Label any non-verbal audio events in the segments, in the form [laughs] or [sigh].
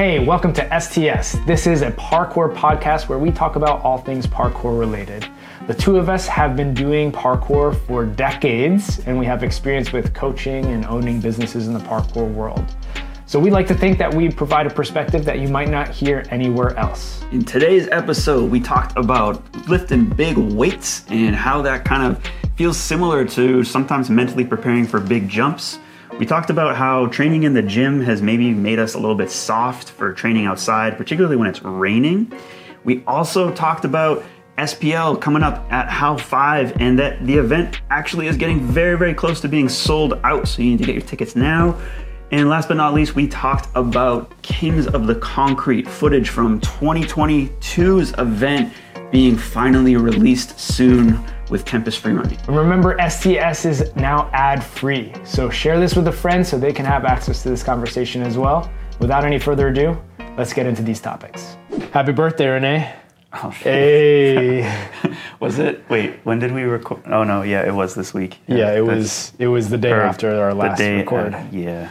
Hey, welcome to STS. This is a parkour podcast where we talk about all things parkour related. The two of us have been doing parkour for decades, and we have experience with coaching and owning businesses in the parkour world. So we like to think that we provide a perspective that you might not hear anywhere else. In today's episode, we talked about lifting big weights and how that kind of feels similar to sometimes mentally preparing for big jumps. We talked about how training in the gym has maybe made us a little bit soft for training outside, particularly when it's raining. We also talked about SPL coming up at How 5 and that the event actually is getting very, very close to being sold out. So you need to get your tickets now. And last but not least, we talked about Kings of the Concrete footage from 2022's event being finally released soon with Tempest Free. And remember, STS is now ad free. So share this with a friend so they can have access to this conversation as well. Without any further ado, let's get into these topics. Happy birthday, Renee. Oh. Hey. [laughs] Was it? Wait, when did we record? Oh no, yeah, it was this week. yeah, it was it was the day after our the last day- record. uh, yeah,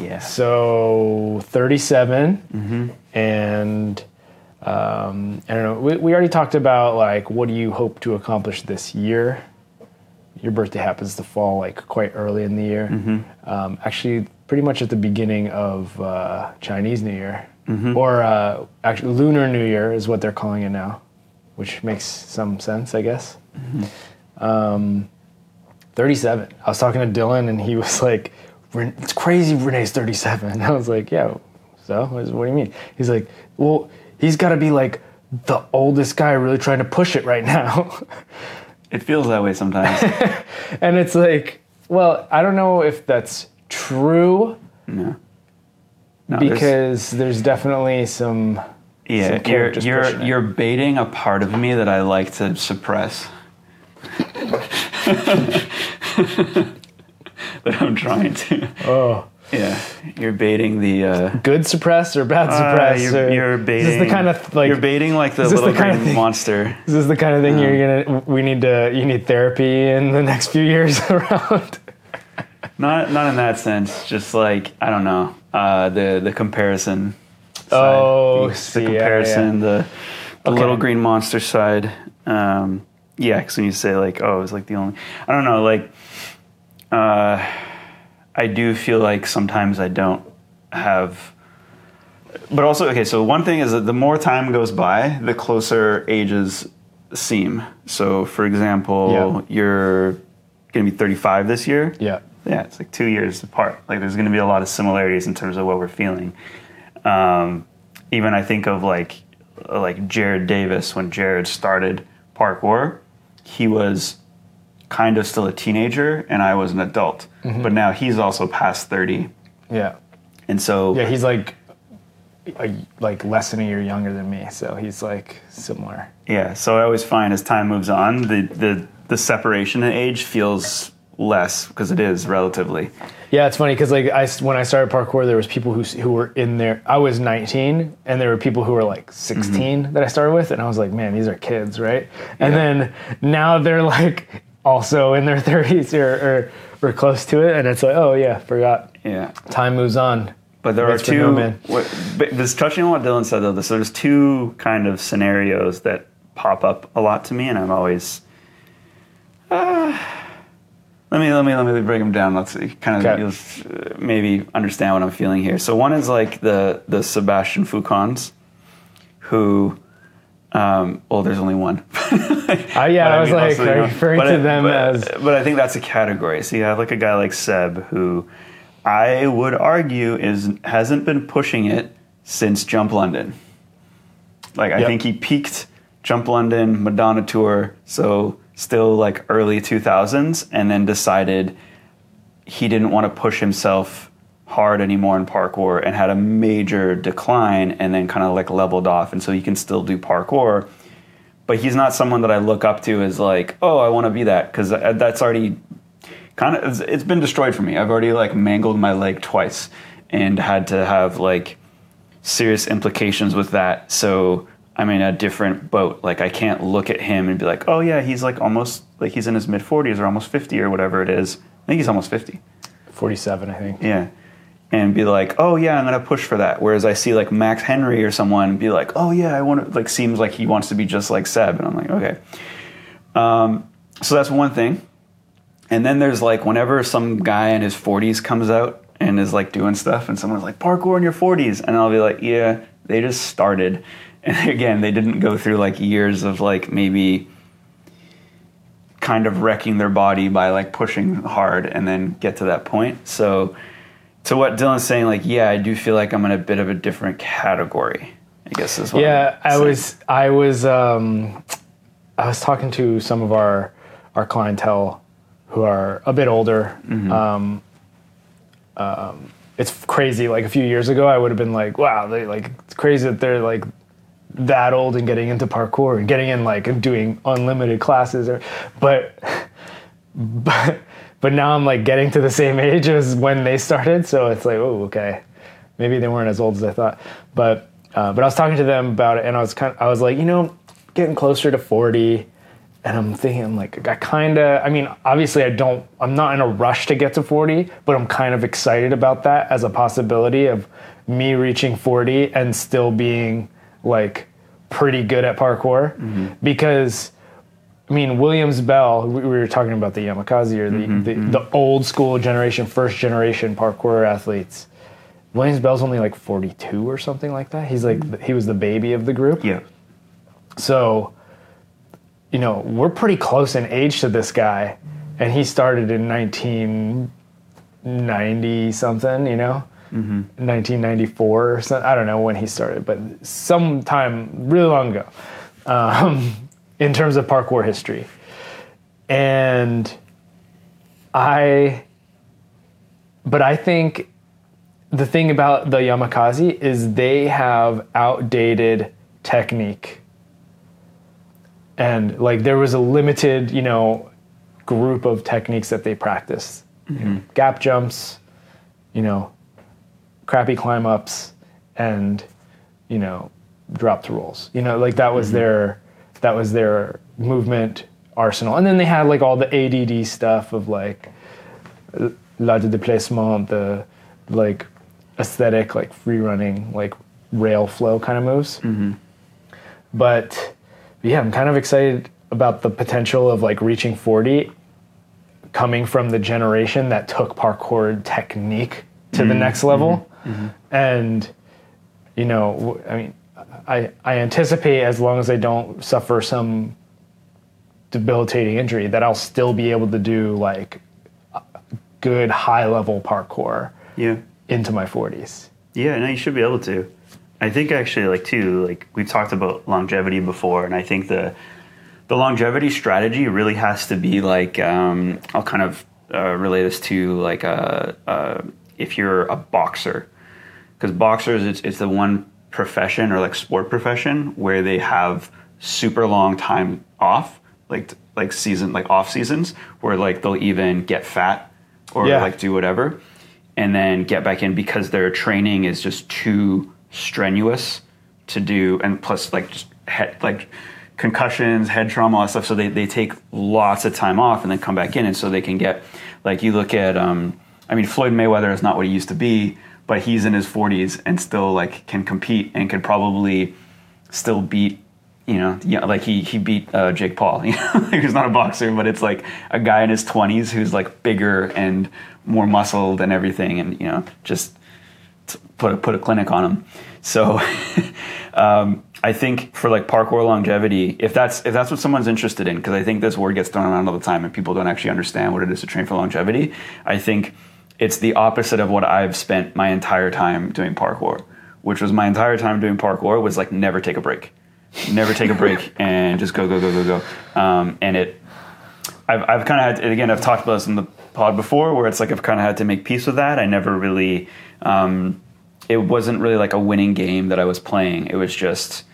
yeah. So 37, and um, I don't know. We, we already talked about like what do you hope to accomplish this year. Your birthday happens to fall like quite early in the year. Um, actually, pretty much at the beginning of uh, Chinese New Year, or uh, actually Lunar New Year is what they're calling it now, which makes some sense, I guess. Um, 37. I was talking to Dylan, and he was like, "It's crazy, Renee's 37." [laughs] I was like, "Yeah, so what do you mean?" He's like, "Well, he's got to be like the oldest guy really trying to push it right now." [laughs] It feels that way sometimes. [laughs] and it's like, well, I don't know if that's true no. No, because there's, definitely some. yeah, some you're characters you're you're baiting a part of me that I like to suppress. [laughs] that I'm trying to. Oh, Yeah, you're baiting the. Uh, good suppress or bad uh, suppress? you're, you're baiting. Is this the kind of like? you're baiting like the is the little kind of green thing- monster. Is this the kind of thing you're gonna? We need to. You need therapy in the next few years [laughs] around. Not not in that sense. Just like I don't know. Uh, the the comparison. side. Oh, the, see, the yeah, comparison. The the Okay. little green monster side. Um, yeah, because when you say like, oh, it's like the only. I don't know. Like, uh, I do feel like sometimes I don't have. But also, okay. So one thing is that the more time goes by, the closer ages seem. So, for example, Yeah. you're going to be 35 this year. Yeah. Yeah, it's like two years apart. Like there's going to be a lot of similarities in terms of what we're feeling. Um, even I think of like like Jared Davis when Jared started parkour, he was kind of still a teenager and I was an adult. Mm-hmm. But now he's also past 30. Yeah. And so Yeah. He's like, a, like less than a year younger than me, so he's like similar. Yeah, so I always find as time moves on, the the, the separation in age feels less because it is relatively. Yeah, it's funny because like I when I started parkour, there was people who who were in there. I was 19, and there were people who were like 16 mm-hmm. that I started with, and I was like, man, these are kids, right? And Yeah. then now they're like also in their [laughs] 30s or, or or close to it, and it's like, oh yeah, forgot. Yeah. Time moves on. But there Waits are two. no what, but this touching on what Dylan said though, this, there's two kind of scenarios that pop up a lot to me, and I'm always. Uh, let me let me let me break them down. Let's see, kind of Okay. you'll uh, maybe understand what I'm feeling here. So one is like the the Sebastian Foucans, who. Um, well, there's only one. [laughs] Uh, yeah, I was like you know, referring to I- them but, as But I think that's a category. So you have like a guy like Seb who I would argue is hasn't been pushing it since Jump London. Like I Yep. think he peaked Jump London, Madonna tour, so still like early 2000s, and then decided he didn't want to push himself hard anymore in parkour and had a major decline and then kind of like leveled off and so he can still do parkour but he's not someone that I look up to as like, oh, I want to be that because uh, that's already kind of it's- it's been destroyed for me. I've already like mangled my leg twice and had to have like serious implications with that. So I'm in a different boat. Like I can't look at him and be like, oh yeah, he's like almost like he's in his mid 40s or almost 50 or whatever it is. I think he's almost 50. 47, I think. Yeah. And be like, oh yeah, I'm gonna push for that. Whereas I see like Max Henry or someone be like, oh yeah, I want to like seems like he wants to be just like Seb, and I'm like, okay. Um, so that's one thing. And then there's like whenever some guy in his 40s comes out and is like doing stuff, and someone's like parkour in your 40s, and I'll be like, yeah, they just started, [laughs] and again, they didn't go through like years of like maybe kind of wrecking their body by like pushing hard and then get to that point. So to what Dylan's saying, like, yeah, I do feel like I'm in a bit of a different category. I guess is what. Yeah, I was I was um, I was talking to some of our our clientele who are a bit older. Mm-hmm. Um, um, it's crazy. Like a few years ago, I would have been like, "Wow, they like it's crazy that they're like that old and getting into parkour and getting in like and doing unlimited classes." Or, but [laughs] but but now I'm like getting to the same [laughs] age as when they started, so it's like, oh, okay, maybe they weren't as old as I thought. But uh, but I was talking to them about it, and I was kind of, I was like, you know, getting closer to 40, and I'm thinking, I'm like, I kind of, I mean, obviously, I don't, I'm not in a rush to get to 40, but I'm kind of excited about that as a possibility of me reaching 40 and still being like pretty good at parkour because. I mean, Williams Belle, we we were talking about the Yamakasi or the, mm-hmm, the, mm-hmm. the old school generation, first generation parkour athletes. Williams Belle's only like 42 or something like that. He's like, mm-hmm. he was the baby of the group. yeah, So, you know, we're pretty close in age to this guy. And he started in 1990 something, you know? 1994 or something. I don't know when he started, but sometime really long ago um, in terms of parkour history. And I, but I think the thing about the Yamakasi is they have outdated technique. And like there was a limited, you know, group of techniques that they practiced. Know, mm-hmm. gap jumps, you know, crappy climb ups and you know, drop to rolls. You know, like that was mm-hmm. their that was their movement arsenal. And then they had like all the ADD stuff of like l'art du déplacement, the like aesthetic, like free running, like rail flow kind of moves. Mm-hmm. But yeah, I'm kind of excited about the potential of like reaching 40 coming from the generation that took parkour technique to the mm-hmm. next level. Mm-hmm. And you know, I mean, I I anticipate as long as I don't suffer some debilitating injury that I'll still be able to do like good high level parkour yeah. into my 40s. Yeah, no, you should be able to. I think actually, like too, like we've talked about longevity before, and I think the the longevity strategy really has to be like um, I'll kind of uh, relate this to like uh, uh, if you're a boxer, because boxers it's it's the one profession or like sport profession where they have super long time off, like like season like off seasons where like they'll even get fat or Yeah. like do whatever and then get back in because their training is just too strenuous to do and plus like just head like concussions head trauma all that stuff so they, they take lots of time off and then come back in and so they can get like you look at um i mean floyd mayweather is not what he used to be but he's in his 40s and still like can compete and could probably still beat you know, yeah, like he he beat uh, Jake Paul. [laughs] You know, he's not a boxer, but it's like a guy in his twenties who's like bigger and more muscled and everything, and you know, just put a, put a clinic on him. So, [laughs] um, I think for like parkour longevity, if that's if that's what someone's interested in, because I think this word gets thrown around all the time and people don't actually understand what it is to train for longevity. I think it's the opposite of what I've spent my entire time doing parkour, which was my entire time doing parkour was like never take a break. Never take a break [laughs] and just go go go go go. Um, and it i've, I've kind of had to, again i've talked about this in the pod before where it's like i've kind of had to make peace with that. I never really um, it wasn't really like a winning game that i was playing. It was just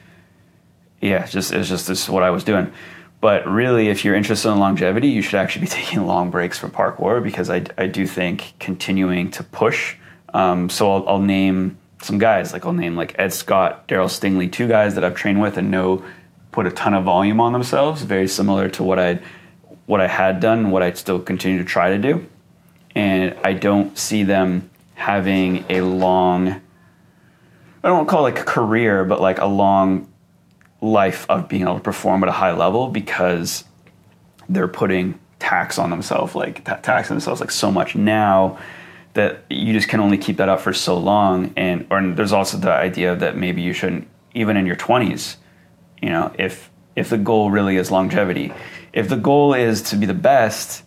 yeah just it's just this is what i was doing but really if you're interested in longevity you should actually be [laughs] taking long breaks from parkour because i, I do think continuing to push um, so I'll, I'll name some guys like I'll name like Ed Scott, Daryl Stingley, two guys that I've trained with and know put a ton of volume on themselves, very similar to what I what I had done what I still continue to try to do. And I don't see them having a long I don't call it like a career, but like a long life of being able to perform at a high level because they're putting tax on themselves, like ta- taxing themselves like so much now that you just can only keep that up for so long. And or there's also the idea that maybe you shouldn't even in your 20s, you know, if if the goal really is longevity, if the goal is to be the best,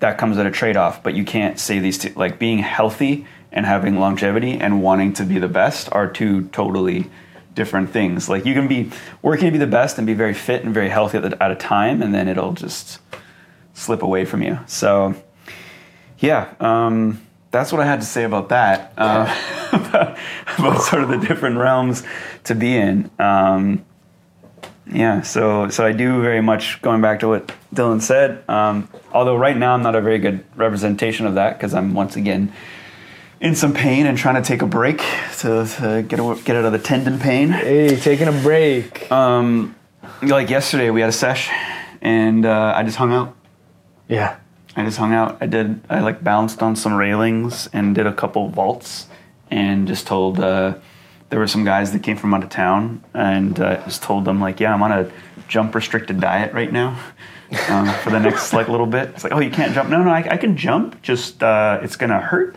that comes at a trade-off. But you can't say these two like being healthy and having longevity and wanting to be the best are two totally different things. Like you can be working to be the best and be very fit and very healthy at, the, at a time, and then it'll just slip away from you. So, yeah, um, that's what I had to say about that. Uh, [laughs] about, about, sort of the different realms to be in. Um, yeah, so so I do very much going back to what Dylan said. Um, although right now I'm not a very good representation of that because I'm once again in some pain and trying to take a break to, to get get out of the tendon pain. Hey, taking a break. Um, like yesterday, we had a sesh, and uh, I just hung out. Yeah. I just hung out. I did. I like balanced on some railings and did a couple vaults, and just told. Uh, there were some guys that came from out of town, and uh, just told them like, yeah, I'm on a jump restricted diet right now. Um, for the next like little bit, it's like, oh, you can't jump. No, no, I, I can jump. Just uh, it's gonna hurt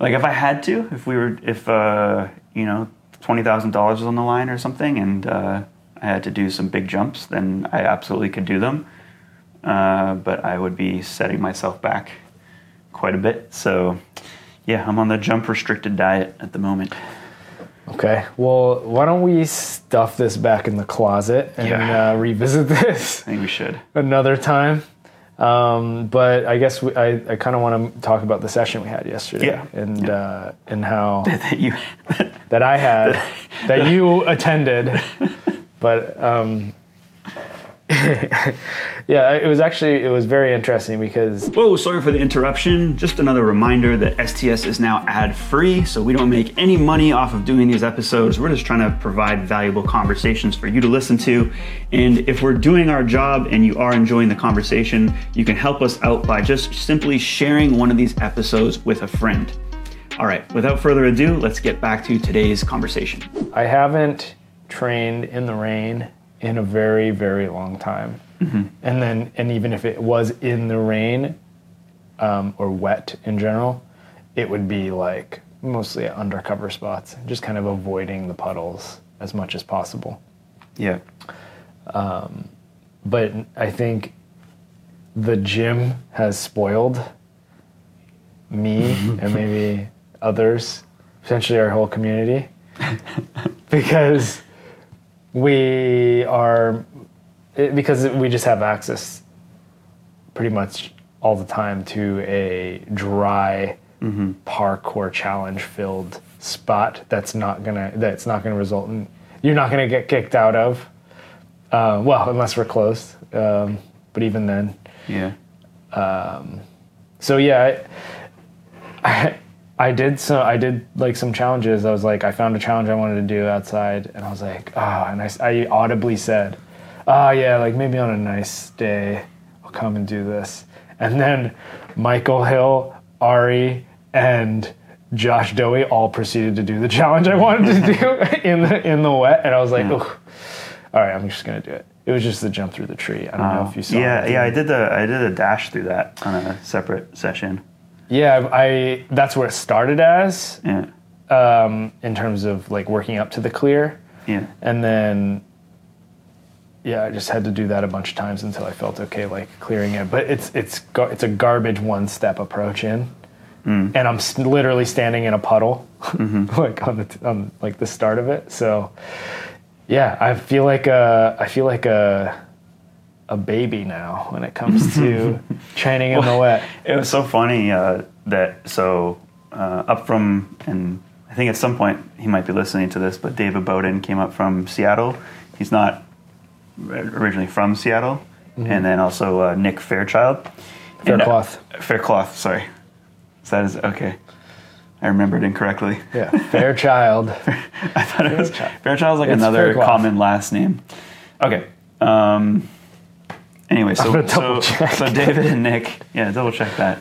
like if I had to, if we were, if uh, you know, twenty thousand dollars was on the line or something, and uh, I had to do some big jumps, then I absolutely could do them. Uh, but I would be setting myself back quite a bit. So, yeah, I'm on the jump restricted diet at the moment. Okay. Well, why don't we stuff this back in the closet and Yeah. uh, revisit [laughs] this I think we should. another time? Um, but I guess we, I, I kind of want to talk about the session we had yesterday Yeah. and Yeah. Uh, and how [laughs] that you. that I had [laughs] that you attended, but um, [laughs] yeah, it was actually it was very interesting because Whoa, sorry for the interruption. Just another reminder that STS is now ad free, so we don't make any money off of doing these episodes. We're just trying to provide valuable conversations for you to listen to. And if we're doing our job and you are enjoying the conversation, you can help us out by just simply sharing one of these episodes with a friend. All right, without further ado, let's get back to today's conversation. I haven't trained in the rain in a very very long time, and then and even if it was in the rain um, or wet in general, it would be like mostly at undercover spots, just kind of avoiding the puddles as much as possible. Yeah. but I think the gym has spoiled me [laughs] and maybe others, potentially our whole community, [laughs] because we are because we just have access pretty much all the time to a dry parkour challenge filled spot that's not gonna that's not gonna result in you're not gonna get kicked out of uh, well, unless we're close. Um, but even then. Yeah. So yeah, I, I, I did so I did like some challenges. I was like, I found a challenge I wanted to do outside, and I was like, ah, and I audibly said, ah, yeah, like maybe on a nice day, I'll come and do this. And then Michael Hill, Ari, and Josh Doey all proceeded to do the challenge I wanted to do [laughs] [laughs] in the in the wet, and I was like, Yeah. oh, all right, I'm just gonna do it. It was just the jump through the tree. I don't know if you saw. yeah, yeah, I did the I did a dash through that on a separate session. Yeah, I that's where it started as Yeah. um, in terms of like working up to the clear, Yeah. and then yeah, I just had to do that a bunch of times until I felt okay like clearing it. But it's it's gar- it's a garbage one step approach in, mm. and I'm s- literally standing in a puddle, mm-hmm. [laughs] like on the t- on like the start of it. So yeah, I feel like a I feel like a a baby now when it comes to [laughs] training in the wet. It was so funny uh, that so uh, up from and I think at some point he might be listening to this, but David Bowden came up from Seattle. He's not originally from Seattle, and then also uh, Nick Fairchild. And, uh, Faircloth. Faircloth, sorry. Is that is okay. I remembered incorrectly. Yeah, Fairchild. [laughs] I thought it was Fairchild. Fairchild's like It's another Faircloth. common last name. Okay. Um, anyway, so so, so David and Nick, yeah, double check that.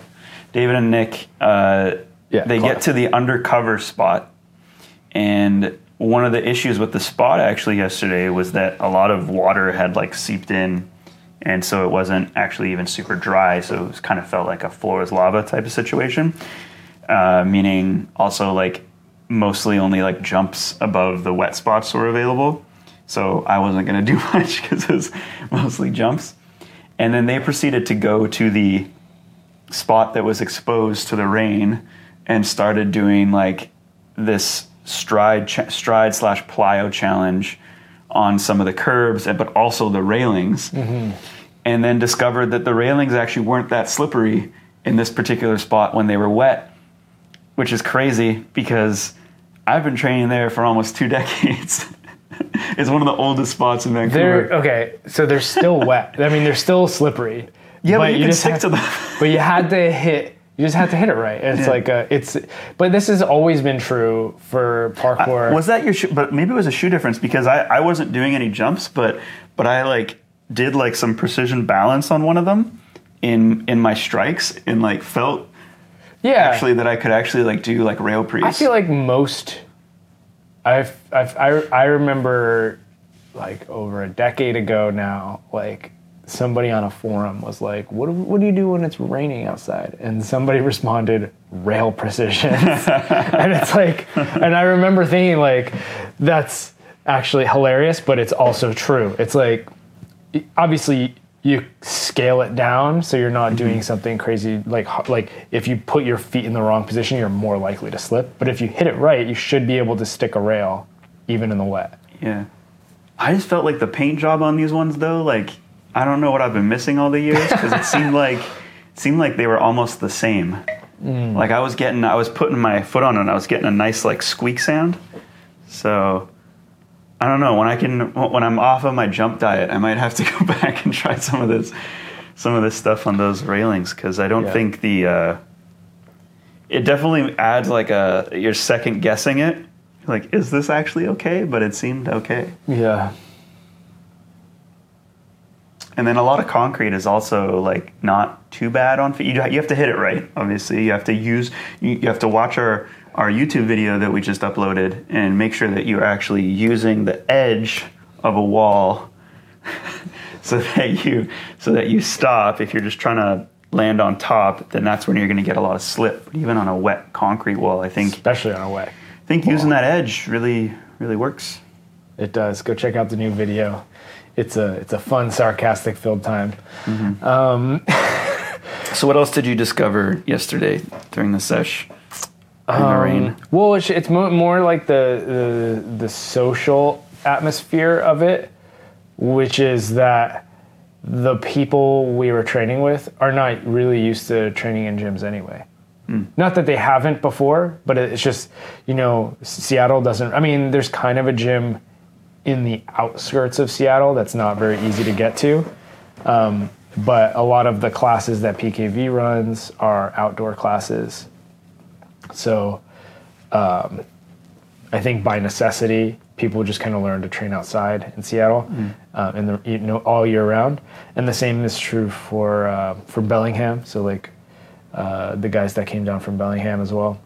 David and Nick uh, Yeah, they get to the undercover spot, and one of the issues with the spot actually yesterday was that a lot of water had like seeped in, and so it wasn't actually even super dry. So it was kind of felt like a floor is lava type of situation, uh, meaning also like mostly only like jumps above the wet spots were available. So I wasn't gonna [laughs] do much because it was mostly jumps. And then they proceeded to go to the spot that was exposed to the rain and started doing like this stride cha- stride slash plyo challenge on some of the curbs but also the railings. Mm-hmm. And then discovered that the railings actually weren't that slippery in this particular spot when they were wet which is crazy because i've been training there for almost two [laughs] decades [laughs] it's one of the oldest spots in vancouver They're okay. So they're still wet. I mean, they're still slippery. yeah but, you, can stick had- to them [laughs] but you had to hit. You just had to hit it right. It's Yeah. like a, it's. But this has always been true for parkour. Was that your shoe? But maybe it was a shoe difference because I, I wasn't doing any jumps, but but I like did like some precision balance on one of them in in my strikes and like felt yeah. actually that I could actually like do like rail prees. I feel like most. I've, I've I I remember, like over a decade ago now, like somebody on a forum was like, "What what do you do when it's raining outside?" And somebody [laughs] responded, "Rail precision." [laughs] and it's like, and I remember thinking like, that's actually hilarious, but it's also true. It's like, obviously you scale it down so you're not doing mm-hmm. something crazy like like if you put your feet in the wrong position you're more likely to slip but if you hit it right you should be able to stick a rail even in the wet yeah. I just felt like the paint job on these ones though, like I don't know what I've been missing all the years because it seemed [laughs] like it seemed like they were almost the same. Mm. Like I was getting, I was putting my foot on it, and I was getting a nice like squeak sound. So I don't know when I can when I'm off of my jump diet, I might have to [laughs] go back and try some of this some of this stuff on those railings because I don't Yeah. think the uh, it definitely adds like a you're second guessing it. Like, is this actually okay? But it seemed okay. yeah And then a lot of concrete is also like not too bad on feet. You, you have to hit it right. Obviously, you have to use. You, you have to watch our our YouTube video that we just uploaded and make sure that you're actually using the edge of a wall, [laughs] so that you so that you stop. If you're just trying to land on top, then that's when you're going to get a lot of slip. But even on a wet concrete wall, I think especially on a wet I think using that edge really really works. it does go check out the new video it's a it's a fun sarcastic filled time um, [laughs] So, what else did you discover yesterday during the sesh? The. Well, it's, it's mo- more like the, the the social atmosphere of it, which is that the people we were training with are not really used to training in gyms anyway. Not that they haven't before, but it's just you know Seattle doesn't. I mean, there's kind of a gym in the outskirts of Seattle that's not very easy to get to. Um, but a lot of the classes that PKV runs are outdoor classes. So um, I think by necessity, people just kind of learn to train outside in Seattle, uh, in the you know all year round. And the same is true for uh, for Bellingham. So like uh, the guys that came down from Bellingham as well,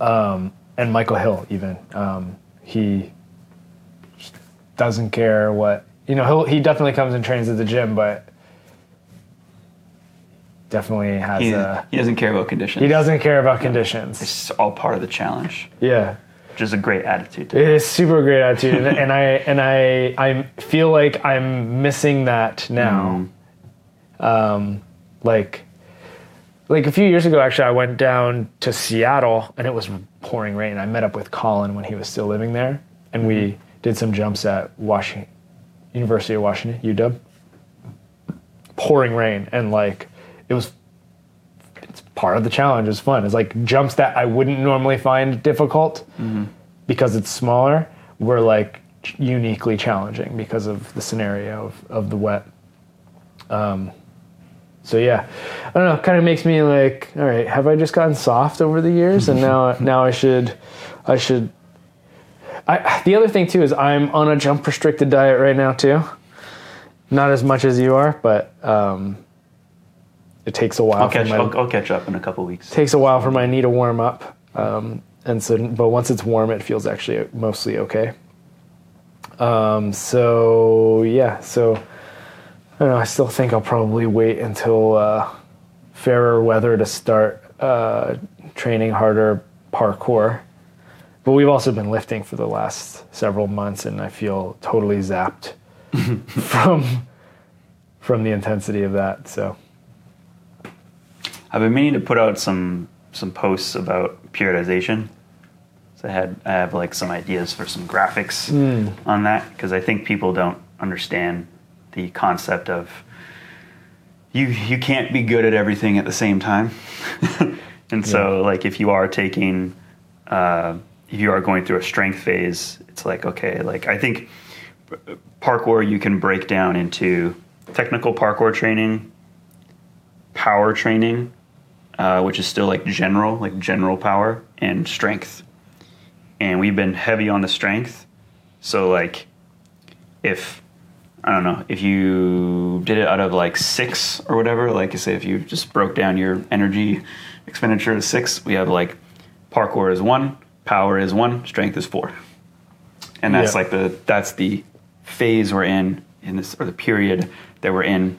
um, and Michael Hill even um, he just doesn't care what you know. He'll, he definitely comes and trains at the gym, but definitely has He, a. he doesn't care about conditions. He doesn't care about conditions. It's all part of the challenge, Yeah. which is a great attitude. It is super great attitude, and, and I and I I feel like I'm missing that now. Um, like, like a few years ago, actually, I went down to Seattle, and it was pouring rain. I met up with Colin when he was still living there, and we did some jumps at Washington University of Washington UW. Pouring rain, and like it was it's part of the challenge. It's fun. It's like jumps that I wouldn't normally find difficult because it's smaller were like uniquely challenging because of the scenario of, of the wet. Um, so yeah, I don't know. Kind of makes me like, all right, have I just gotten soft over the years, and now [laughs] now I should, I should. I, the other thing too is I'm on a jump restricted diet right now too. Not as much as you are, but um, it takes a while. I'll catch. my, I'll, I'll catch up in a couple weeks. takes a while for my knee to warm up, um, and so but once it's warm, it feels actually mostly okay. Um, so yeah, so I don't know. I still think I'll probably wait until uh, fairer weather to start uh, training harder parkour. But we've also been lifting for the last several months, and I feel totally zapped [laughs] from from the intensity of that. So I've been meaning to put out some some posts about periodization. So I had I have like some ideas for some graphics on that because I think people don't understand the concept of you you can't be good at everything at the same time. [laughs] and so like if you are taking uh, if you are going through a strength phase, it's like okay, like I think parkour you can break down into technical parkour training, power training, uh, which is still like general, like general power and strength. And we've been heavy on the strength. So like, if I don't know, if you did it out of like six or whatever, like you say, if you just broke down your energy expenditure to six, we have like parkour is one, power is one, strength is four, and that's Yeah. like the that's the phase we're in in this or the period that we're in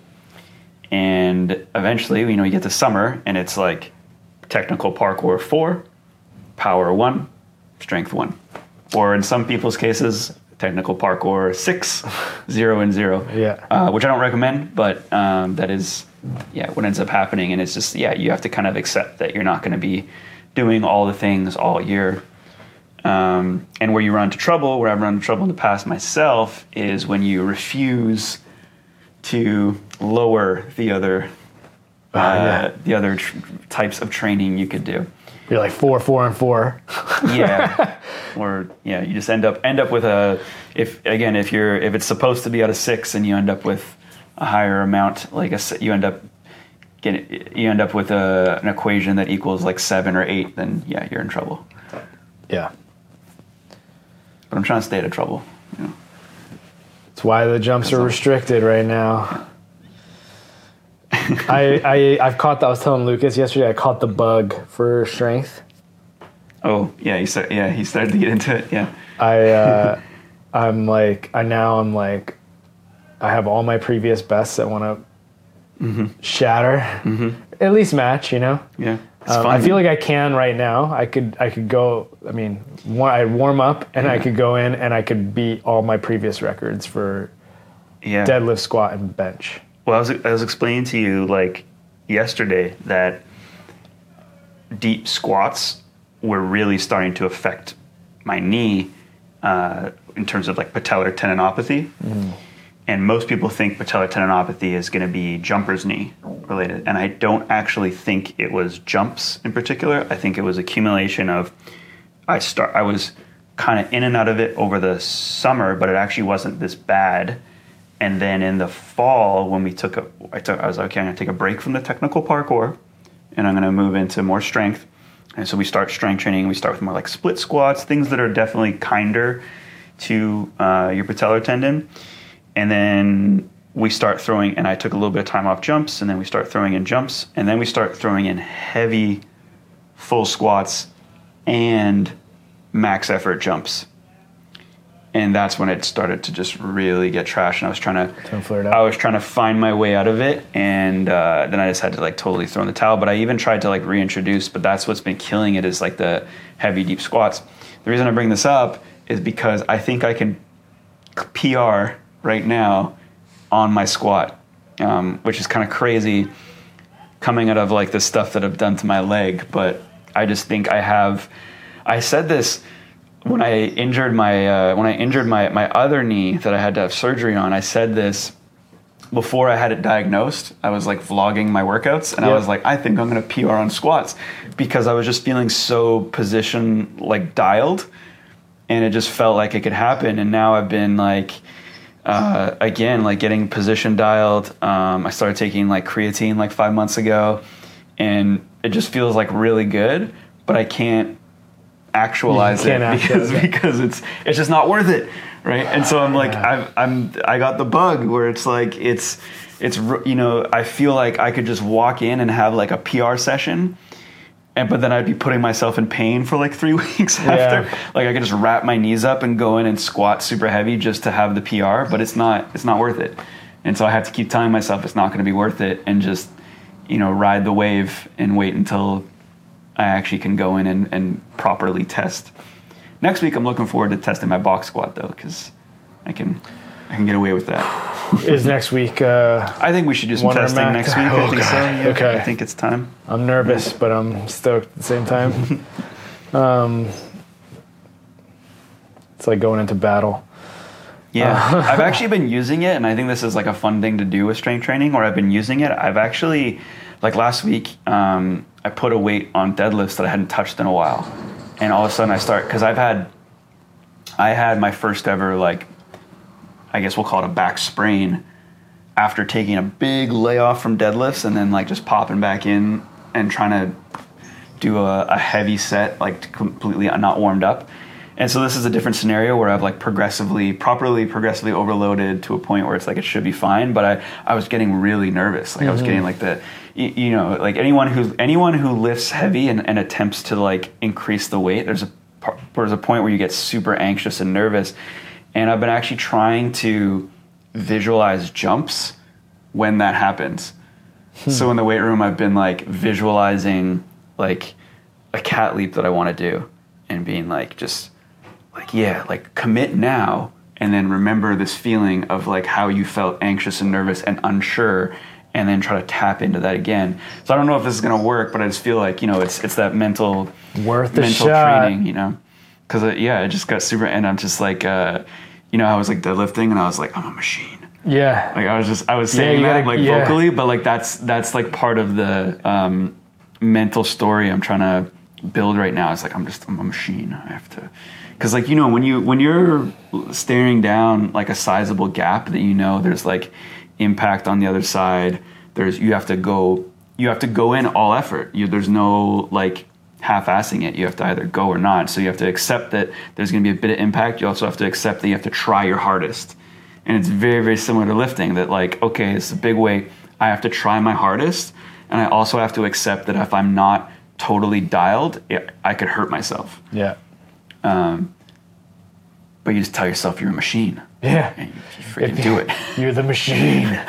and eventually you know you get to summer and it's like technical parkour four power one strength one. Or in some people's cases technical parkour six [laughs] zero and zero. Yeah. uh, which i don't recommend but um, that is yeah what ends up happening. And it's just yeah you have to kind of accept that you're not going to be doing all the things all year. Um, and where you run into trouble where i've run into trouble in the past myself is when you refuse to lower the other uh, yeah. the other tr- types of training you could do. you're like four, four, and four. Yeah, [laughs] or yeah, you just end up end up with a if again if you're if it's supposed to be out of six and you end up with a higher amount like a you end up getting you end up with a, an equation that equals like seven or eight then yeah you're in trouble. Yeah. But I'm trying to stay out of trouble. You know? That's why the jumps are restricted right now. I, I I've caught. The, I was telling Lucas yesterday. I caught the bug for strength. Oh yeah, he start, yeah he started to get into it. Yeah. I uh, I'm like I now I'm like I have all my previous bests that want to shatter, at least match. You know. Yeah, Um. I feel like I can right now. I could I could go. I mean, I warm up and I could go in and I could beat all my previous records for yeah. deadlift, squat, and bench. Well, I was, I was explaining to you like yesterday that deep squats were really starting to affect my knee uh, in terms of like patellar tendinopathy. And most people think patellar tendinopathy is going to be jumper's knee related. And I don't actually think it was jumps in particular. I think it was accumulation of I start I was kind of in and out of it over the summer, but it actually wasn't this bad. And then in the fall, when we took a, I took, I was like, okay, I'm gonna take a break from the technical parkour, and I'm gonna move into more strength. And so we start strength training. We start with more like split squats, things that are definitely kinder to uh, your patellar tendon. And then we start throwing, and I took a little bit of time off jumps, and then we start throwing in jumps, and then we start throwing in heavy full squats and max effort jumps. And that's when it started to just really get trash. And I was trying to. I was trying to find my way out of it, and uh, then I just had to like totally throw in the towel. But I even tried to like reintroduce. But that's what's been killing it is like the heavy deep squats. The reason I bring this up is because I think I can PR right now on my squat, um, which is kind of crazy coming out of like the stuff that I've done to my leg. But I just think I have. I said this when I injured my uh, when I injured my my other knee that I had to have surgery on. I said this before I had it diagnosed. I was like vlogging my workouts, and I was like, I think I'm gonna PR on squats because I was just feeling so position like dialed, and it just felt like it could happen. And now I've been like. Uh, again, like getting position dialed. Um, I started taking like creatine like five months ago, and it just feels like really good. But I can't actualize can't it [laughs] because it. because it's it's just not worth it, right? And so I'm like Yeah. I'm I'm I got the bug where it's like it's it's you know I feel like I could just walk in and have like a PR session. And but then I'd be putting myself in pain for like three [laughs] weeks after. Like I could just wrap my knees up and go in and squat super heavy just to have the PR, but it's not it's not worth it. And so I have to keep telling myself it's not going to be worth it, and just you know ride the wave and wait until I actually can go in and, and properly test. Next week I'm looking forward to testing my box squat though, because I can I can get away with that. Is next week? Uh, I think we should do some Wonder testing Mac? next week. [laughs] I Oh, think so. Yeah, Okay. I think it's time. I'm nervous, but I'm stoked at the same time. [laughs] um, it's like going into battle. Yeah, Uh. [laughs] I've actually been using it, and I think this is like a fun thing to do with strength training. Or I've been using it, I've actually, like last week, um, I put a weight on deadlifts that I hadn't touched in a while, and all of a sudden I start because I've had, I had my first ever like, I guess we'll call it a back sprain, after taking a big layoff from deadlifts and then like just popping back in and trying to do a, a heavy set like completely not warmed up. And so this is a different scenario where i've like progressively properly progressively overloaded to a point where it's like it should be fine but i, I was getting really nervous. Like i was mm-hmm. getting like the you, you know like anyone who anyone who lifts heavy and, and attempts to like increase the weight there's a there's a point where you get super anxious and nervous and i've been actually trying to visualize jumps when that happens so in the weight room, I've been like visualizing like a cat leap that I want to do, and being like just like yeah, like commit now, and then remember this feeling of like how you felt anxious and nervous and unsure, and then try to tap into that again. So I don't know if this is gonna work, but I just feel like you know it's it's that mental Worth the mental shot. training, you know, because yeah, I just got super, and I'm just like uh, you know I was like deadlifting, and I was like I'm a machine. Yeah. Like I was just I was saying you that like yeah. vocally, but like that's that's like part of the um, mental story I'm trying to build right now. It's like I'm just I'm a machine. I have to because like you know when you when you're staring down like a sizable gap that you know there's like impact on the other side. There's you have to go you have to go in all effort. You, there's no like half-assing it. You have to either go or not. So you have to accept that there's going to be a bit of impact. You also have to accept that you have to try your hardest and it's very very similar to lifting that like okay it's a big weight i have to try my hardest and i also have to accept that if i'm not totally dialed it, i could hurt myself Yeah. but you just tell yourself you're a machine Yeah. and you, you freaking do it [laughs] You're the machine.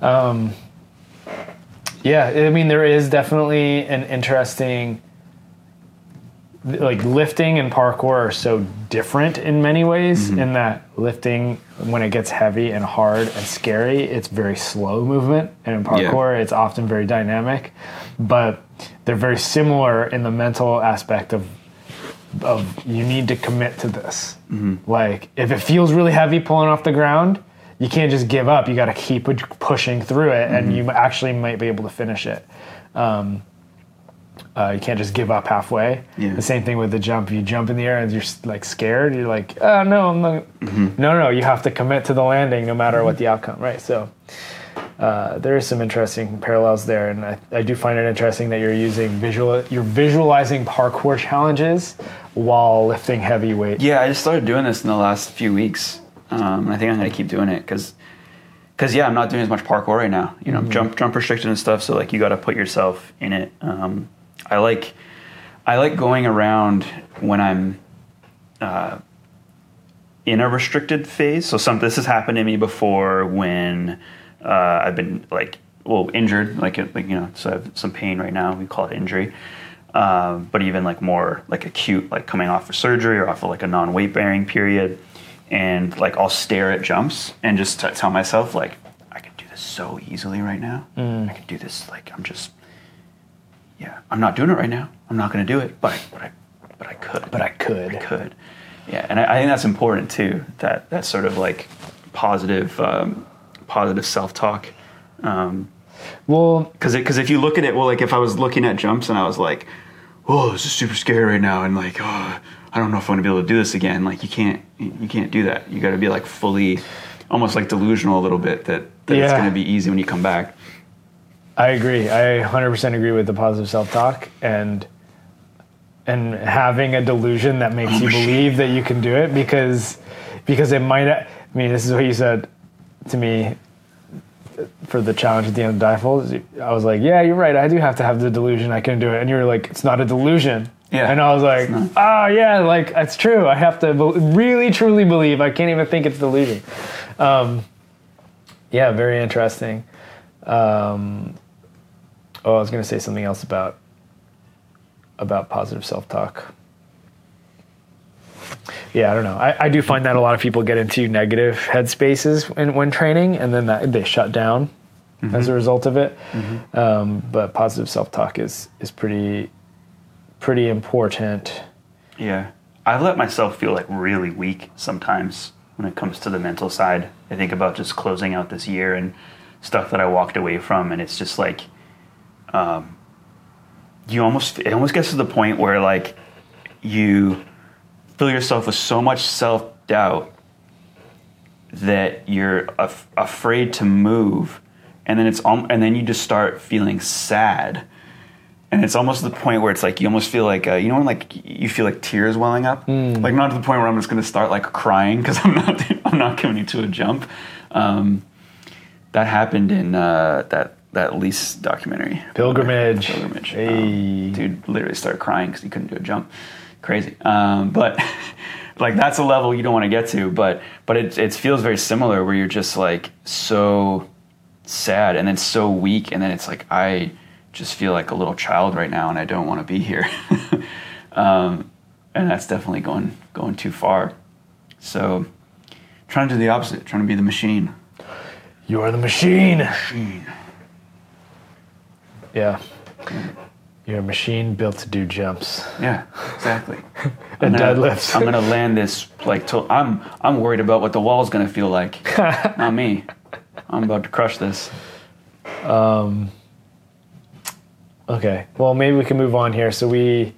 um, yeah, I mean, there is definitely an interesting. Like lifting and parkour are so different in many ways. Mm-hmm. In that lifting, when it gets heavy and hard and scary, it's very slow movement, and in Yeah. parkour, it's often very dynamic. But they're very similar in the mental aspect of of you need to commit to this. Mm-hmm. Like if it feels really heavy pulling off the ground, you can't just give up. You got to keep pushing through it, and mm-hmm. you actually might be able to finish it. Um, uh, you can't just give up halfway. Yeah. The same thing with the jump. You jump in the air and you're like scared, you're like, oh no, I'm not. No, no, you have to commit to the landing no matter what the outcome, right? So. Uh, there is some interesting parallels there, and I, I do find it interesting that you're using visual, you're visualizing parkour challenges while lifting heavy weight. yeah i just started doing this in the last few weeks um, i think i'm going to keep doing it because because yeah i'm not doing as much parkour right now you know jump jump restricted and stuff so like you got to put yourself in it um, i like i like going around when i'm uh, in a restricted phase. So some this has happened to me before when uh, I've been like well injured, like like you know, so I have some pain right now. We call it injury. Um, but even like more like acute, like coming off of surgery or off of like a non weight bearing period, and like I'll stare at jumps and just t- tell myself like I can do this so easily right now. I can do this like I'm just yeah I'm not doing it right now. I'm not going to do it, but I, but I but I could. But I could. I could. Yeah, and I, I think that's important too. That that sort of like positive, um, positive self talk. Um, Well, because because if you look at it, well, like if I was looking at jumps and I was like, "Whoa, this is super scary right now," and like, "Oh, I don't know if I'm gonna be able to do this again." Like you can't you can't do that. You got to be like fully, almost like delusional a little bit that, that it's gonna be easy when you come back. I agree. I 100% agree with the positive self talk. And and having a delusion that makes you believe that you can do it because because it might. I mean, this is what you said to me for the challenge at the end of Difold. I was like, yeah, you're right. I do have to have the delusion I can do it. And you were like, it's not a delusion. Yeah. And I was like, oh, yeah, like, that's true. I have to be- really, truly believe. I can't even think it's delusion. Um, yeah, very interesting. Um, oh, I was going to say something else about about positive self-talk. Yeah, I don't know. I, I do find that a lot of people get into negative headspaces when, when training, and then that, they shut down as a result of it. Um, but positive self-talk is is pretty pretty important. Yeah. I've let myself feel like really weak sometimes when it comes to the mental side. I think about just closing out this year and stuff that I walked away from, and it's just like, um, you almost, it almost gets to the point where like you fill yourself with so much self doubt that you're af- afraid to move, and then it's, um, and then you just start feeling sad. And it's almost to the point where it's like you almost feel like uh, you know when like you feel like tears welling up? Like not to the point where i'm just going to start like crying because i'm not [laughs] i'm not coming to a jump. Um, that happened in uh, that that lease documentary. Pilgrimage. pilgrimage. Hey. Um, dude literally started crying because he couldn't do a jump. Crazy. Um, but [laughs] like that's a level you don't want to get to but but it, it feels very similar where you're just like so sad and then so weak and then it's like i just feel like a little child right now and i don't want to be here. [laughs] Um, and that's definitely going going too far. So trying to do the opposite trying to be the machine. You are the machine. machine Yeah. You're a machine built to do jumps. yeah exactly [laughs] And I'm gonna- deadlifts. i'm gonna land this like to, i'm i'm worried about what the wall's gonna feel like [laughs] not me i'm about to crush this Okay. Well, maybe we can move on here. So we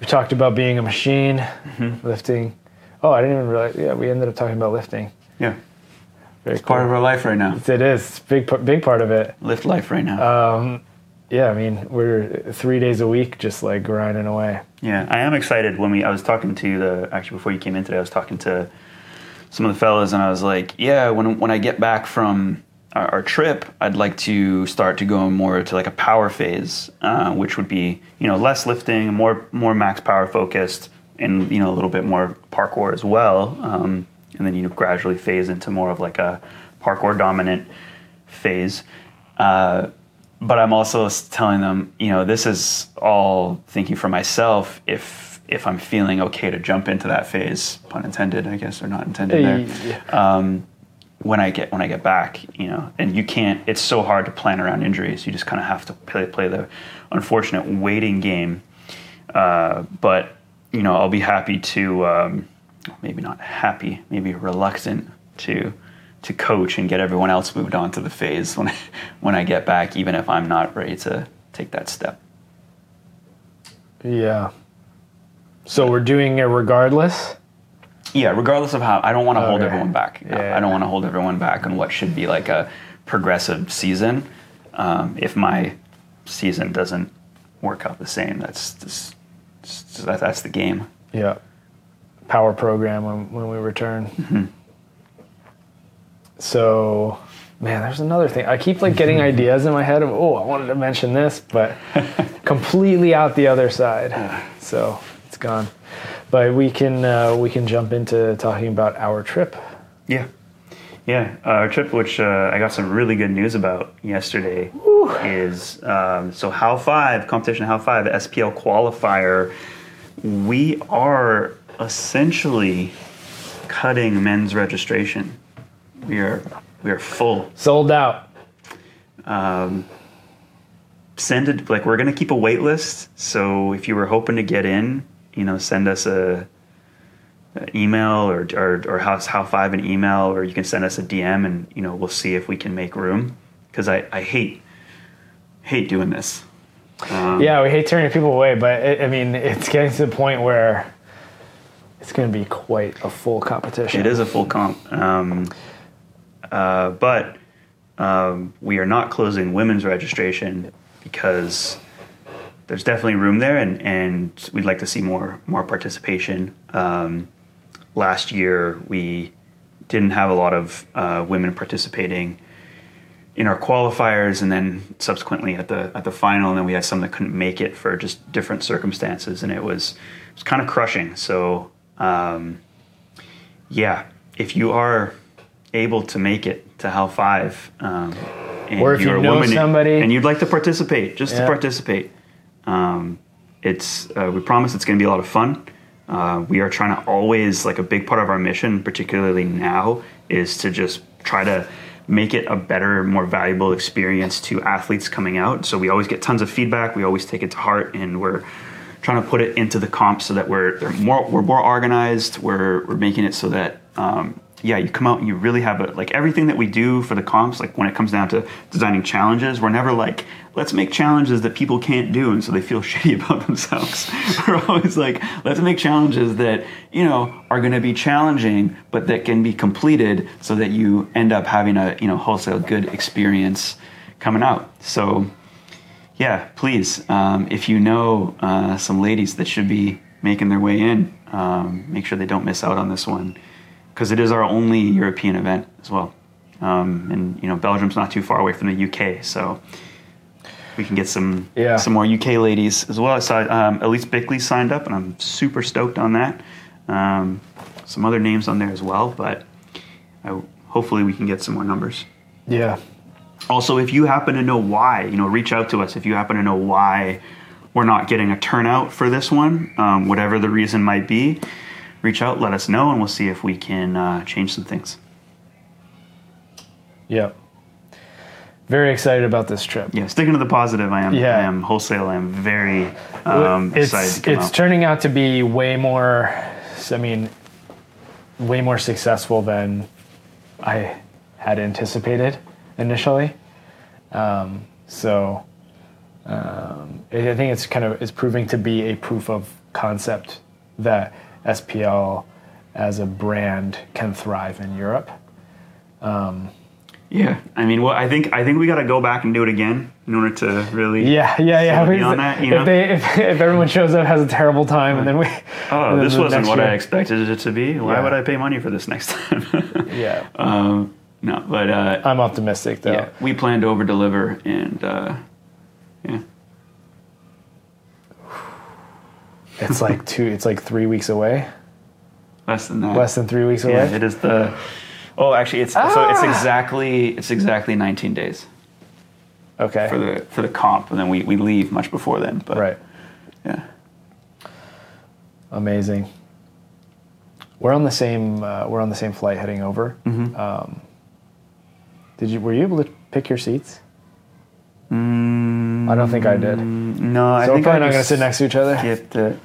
we talked about being a machine, Mm-hmm. lifting. Oh, I didn't even realize. Yeah, we ended up talking about lifting. yeah Very part of our life right now It is It's big big part of it. lift life right now Um, yeah, I mean we're three days a week just like grinding away. Yeah, I am excited. When we, I was talking to the actually before you came in today, I was talking to some of the fellas, and I was like, yeah, when when I get back from our, our trip, I'd like to start to go more to like a power phase, uh, which would be you know less lifting, more more max power focused, and you know a little bit more parkour as well, um, and then you gradually phase into more of like a parkour dominant phase. Uh, but I'm also telling them, you know, this is all thinking for myself. If if I'm feeling okay to jump into that phase, pun intended, I guess, or not intended there. Um, when I get when I get back, you know, and you can't. It's so hard to plan around injuries. You just kind of have to play play the unfortunate waiting game. Uh, but you know, I'll be happy to. Um, maybe not happy, maybe reluctant to to coach and get everyone else moved on to the phase when I, [laughs] when I get back, even if I'm not ready to take that step. Yeah. So we're doing it regardless. Yeah, regardless of how, I don't want to hold everyone back. Yeah. I don't want to hold everyone back on what should be like a progressive season. Um, if my season doesn't work out the same, that's just, just- that's the game. Yeah. Power program when, when we return. Mm-hmm. So, man, there's another thing. I keep like getting [laughs] ideas in my head of, oh, I wanted to mention this, but [laughs] completely out the other side. So it's gone. But we can uh, we can jump into talking about our trip. Yeah. Yeah, our trip, which uh, I got some really good news about yesterday, is um, so How 5, competition How 5, the SPL qualifier. We are essentially cutting men's registration. We are we are full. Sold out. Um, Send it like we're gonna keep a wait list. So if you were hoping to get in, you know, send us a, a email or or or house how five an email or you can send us a DM and you know we'll see if we can make room because I I hate hate doing this. Um, Yeah, we hate turning people away, but it, I mean, it's getting to the point where it's going to be quite a full competition. It is a full comp. Um, uh, but um, we are not closing women's registration because there's definitely room there, and, and we'd like to see more more participation. Um, last year, we didn't have a lot of uh, women participating in our qualifiers, and then subsequently at the at the final, and then we had some that couldn't make it for just different circumstances, and it was it was kind of crushing. So um, yeah, if you are able to make it to Hell Five, um, and Or if you're you a know woman somebody- and you'd like to participate, just to participate, um, it's uh, we promise it's going to be a lot of fun. Uh, we are trying to always like a big part of our mission, particularly now, is to just try to make it a better, more valuable experience to athletes coming out. So we always get tons of feedback. We always take it to heart, and we're trying to put it into the comp so that we're more we're more organized. We're we're making it so that um, yeah, you come out and you really have a like everything that we do for the comps. Like when it comes down to designing challenges, we're never like let's make challenges that people can't do and so they feel [laughs] shitty about themselves. [laughs] we're always like let's make challenges that you know are going to be challenging but that can be completed so that you end up having a you know wholesale good experience coming out. So yeah, please, um, if you know uh, some ladies that should be making their way in, um, make sure they don't miss out on this one because it is our only European event as well. Um, and you know, Belgium's not too far away from the UK, so we can get some Yeah. some more UK ladies as well. I saw um, Elise Bickley signed up, and I'm super stoked on that. Um, some other names on there as well, but I, hopefully we can get some more numbers. Yeah. Also, if you happen to know why, you know, reach out to us. If you happen to know why we're not getting a turnout for this one, um, whatever the reason might be, reach out, let us know, and we'll see if we can uh, change some things. Yeah. Very excited about this trip. Yeah, sticking to the positive, I am. Yeah. I am wholesale. I am very um, it's excited to come it's out. turning out to be way more. I mean, way more successful than I had anticipated initially. Um, so um, I I think it's kind of it's proving to be a proof of concept that SPL as a brand can thrive in Europe. yeah, I mean, well, I think I think we got to go back and do it again in order to really. Yeah, yeah, yeah. We- beyond that, you know? if they if, if everyone shows up has a terrible time and then we [laughs] Oh, then this wasn't what I expected it to be. Why Yeah. would I pay money for this next time? [laughs] yeah. um, no, but uh, I'm optimistic though. yeah, we plan to over deliver, and uh, yeah. It's like two. It's like three weeks away. Less than that. Less than three weeks away. Yeah, it is the. Oh, actually, it's so it's Ah! exactly it's exactly 19 days okay. for the for the comp, and then we, we leave much before then. But right. yeah, Amazing. We're on the same. Uh, we're on the same flight heading over. Mm-hmm. Um, did you? Were you able to pick your seats? mm, I don't think I did. no, I so we're think probably I not going to sit next to each other. Get the,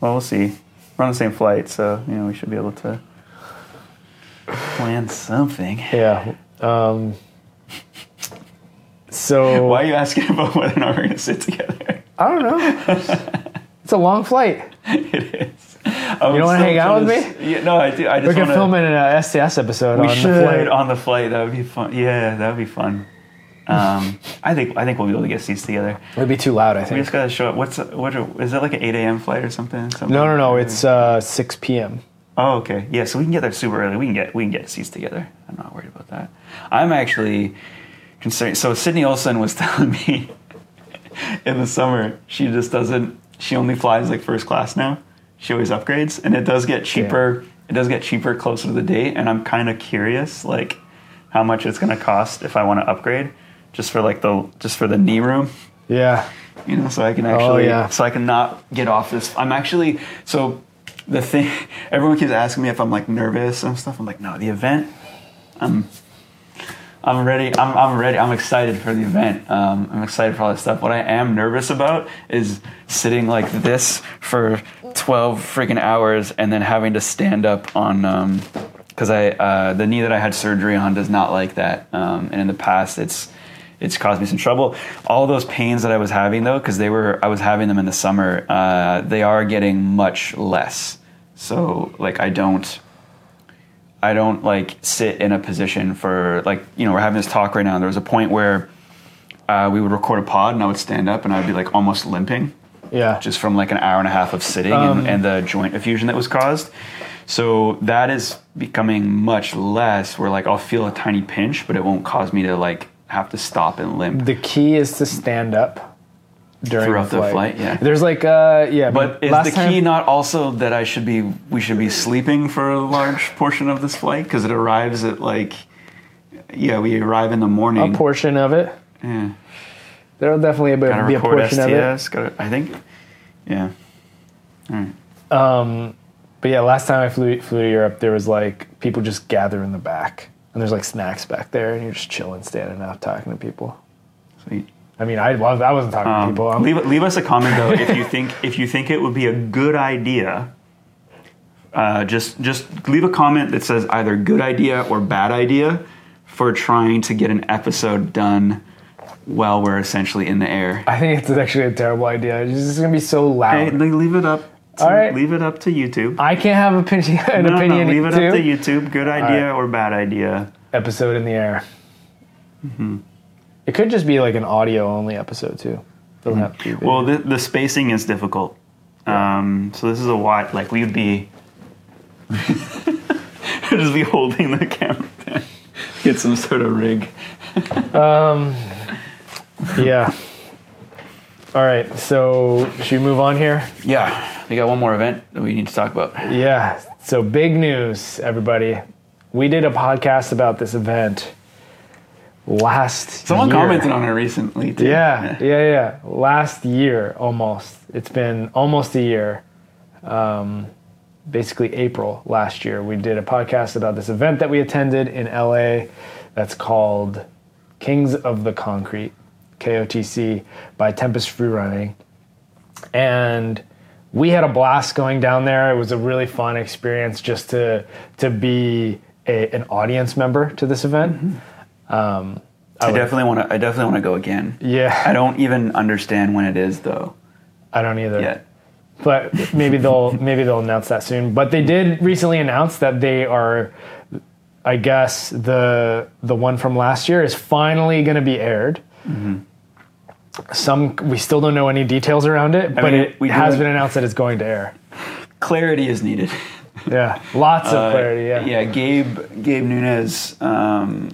well, we'll see. We're on the same flight, so you know we should be able to plan something. Yeah. Um, so [laughs] Why are you asking about whether or not we're going to sit together? I don't know. [laughs] it's a long flight. it is. You don't wanna hang out with me? Yeah, no, I do. I just We could wanna, film it in an STS episode We on should the flight. on the flight. That would be fun. Yeah, that would be fun. Um, [laughs] I think I think we'll be able to get seats together. It'd be too loud. I think We just gotta show up. What's what? are- Is that like an eight a.m. flight or something? something? No, no, no. It's uh, 6 p.m. Oh, okay. Yeah, so we can get there super early. We can get we can get seats together. I'm not worried about that. I'm actually concerned. So Sydney Olsen was [laughs] telling me in the summer she just doesn't. She only flies like first class now. She always upgrades, and it does get cheaper. It does get cheaper closer to the date, and I'm kind of curious, like how much it's going to cost if I want to upgrade, just for like the just for the knee room Yeah. you know, so I can actually, yeah. so I can not get off this. I'm actually, so the thing, [laughs] everyone keeps asking me if I'm like nervous and stuff. I'm like, no, the event, I'm, I'm ready. I'm, I'm ready. I'm excited for the event. Um, I'm excited for all this stuff. What I am nervous about is sitting like this for 12 freaking hours and then having to stand up on, um, because I uh, the knee that I had surgery on does not like that, um, and in the past it's it's caused me some trouble. All those pains that I was having though, because they were I was having them in the summer, uh, they are getting much less. So like I don't I don't like sit in a position for like you know we're having this talk right now. There was a point where uh, we would record a pod and I would stand up and I'd be like almost limping Yeah. just from like an hour and a half of sitting and, and the joint effusion that was caused. So that is becoming much less. Where like I'll feel a tiny pinch, but it won't cause me to like have to stop and limp. The key is to stand up during Throughout the flight. flight, yeah. There's like uh yeah, But is the time- key not also that I should be we should be sleeping for a large portion of this flight because it arrives at like yeah we arrive in the morning. a portion of it? yeah. There'll definitely be, Gotta be a record portion of it. STS. Gotta, I think. Yeah. All right. But yeah, last time I flew flew to Europe, there was like people just gather in the back, and there's like snacks back there, and you're just chilling, standing up, talking to people. Sweet. I mean, I was I wasn't talking to Um, people. I'm, leave leave us a comment though if you [laughs] think if you think it would be a good idea. Uh, just just leave a comment that says either good idea or bad idea for trying to get an episode done while we're essentially in the air. I think it's actually a terrible idea. It's just gonna be so loud. Hey, leave it up. To, All right. Leave it up to YouTube. I can't have opinion, [laughs] an No, no, opinion leave it up to YouTube. Good idea or bad idea. Episode in the air. Mm-hmm. It could just be like an audio only episode too. Doesn't have to be. Well, the, the spacing is difficult. Um, so this is a wide, like we'd be, [laughs] just be holding the camera. [laughs] Get some sort of rig. [laughs] yeah. All right. So should we move on here? Yeah, we got one more event that we need to talk about. Yeah. So big news, everybody. We did a podcast about this event last Someone year. commented on it recently too. Yeah, yeah, yeah. Last year, almost. It's been almost a year. Um, basically, April last year, we did a podcast about this event that we attended in LA that's called Kings of the Concrete, KOTC, by Tempest Free Running. And we had a blast going down there. It was a really fun experience just to to be a, an audience member to this event. Um, I would- definitely want to. I definitely want to go again. yeah, I don't even understand when it is though I don't either. yet. but maybe they'll [laughs] maybe they'll announce that soon. But they did recently announce that they are, I guess the the one from last year is finally going to be aired. Some we still don't know any details around it, but mean, it has been announced that it's going to air. Clarity is needed. Yeah, lots of Uh, clarity. Yeah. yeah. Gabe Gabe Nunez, um,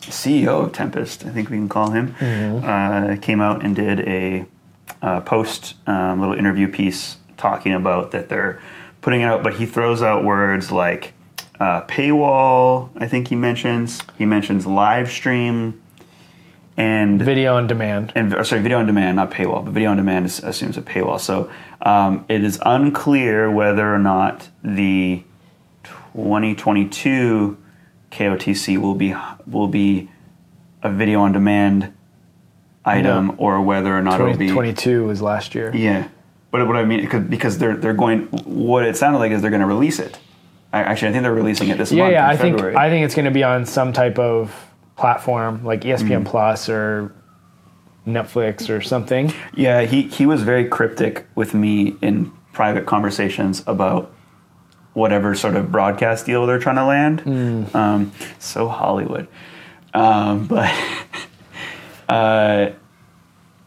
CEO of Tempest, I think we can call him, Mm-hmm. uh, came out and did a uh, post um, little interview piece talking about that they're putting out, but he throws out words like uh, paywall. I think he mentions he mentions live stream and Video on demand. and or sorry, video on demand, not paywall, but video on demand is, assumes a paywall. So um, it is unclear whether or not the 2022 KOTC will be will be a video on demand item or whether or not it'll be 2022 was last year. yeah. But what I mean because they're they're going what it sounded like is they're going to release it. I, actually, I think they're releasing it this Yeah, month. yeah. I think I think it's going to be on some type of platform like ESPN Mm. Plus or Netflix or something. Yeah, he, he was very cryptic with me in private conversations about whatever sort of broadcast deal they're trying to land. Um, so Hollywood. Um, [laughs] but uh,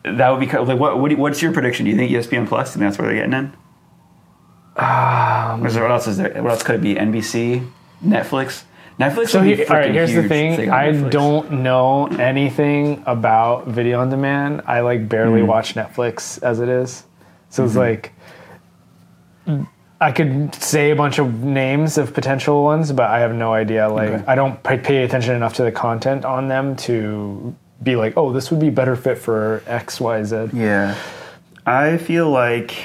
that would be like, what, what, you- what's your prediction? Do you think ESPN Plus, and that's where they're getting in? Um, is there, what else is there? What else could it be? NBC? Netflix? Netflix So here, all right, here's the thing. I Netflix. don't know anything about video on demand. I like barely Mm. watch Netflix as it is. So Mm-hmm. it's like I could say a bunch of names of potential ones, but I have no idea. Like Okay. I don't pay, pay attention enough to the content on them to be like, oh, this would be better fit for X, Y, Z. Yeah. I feel like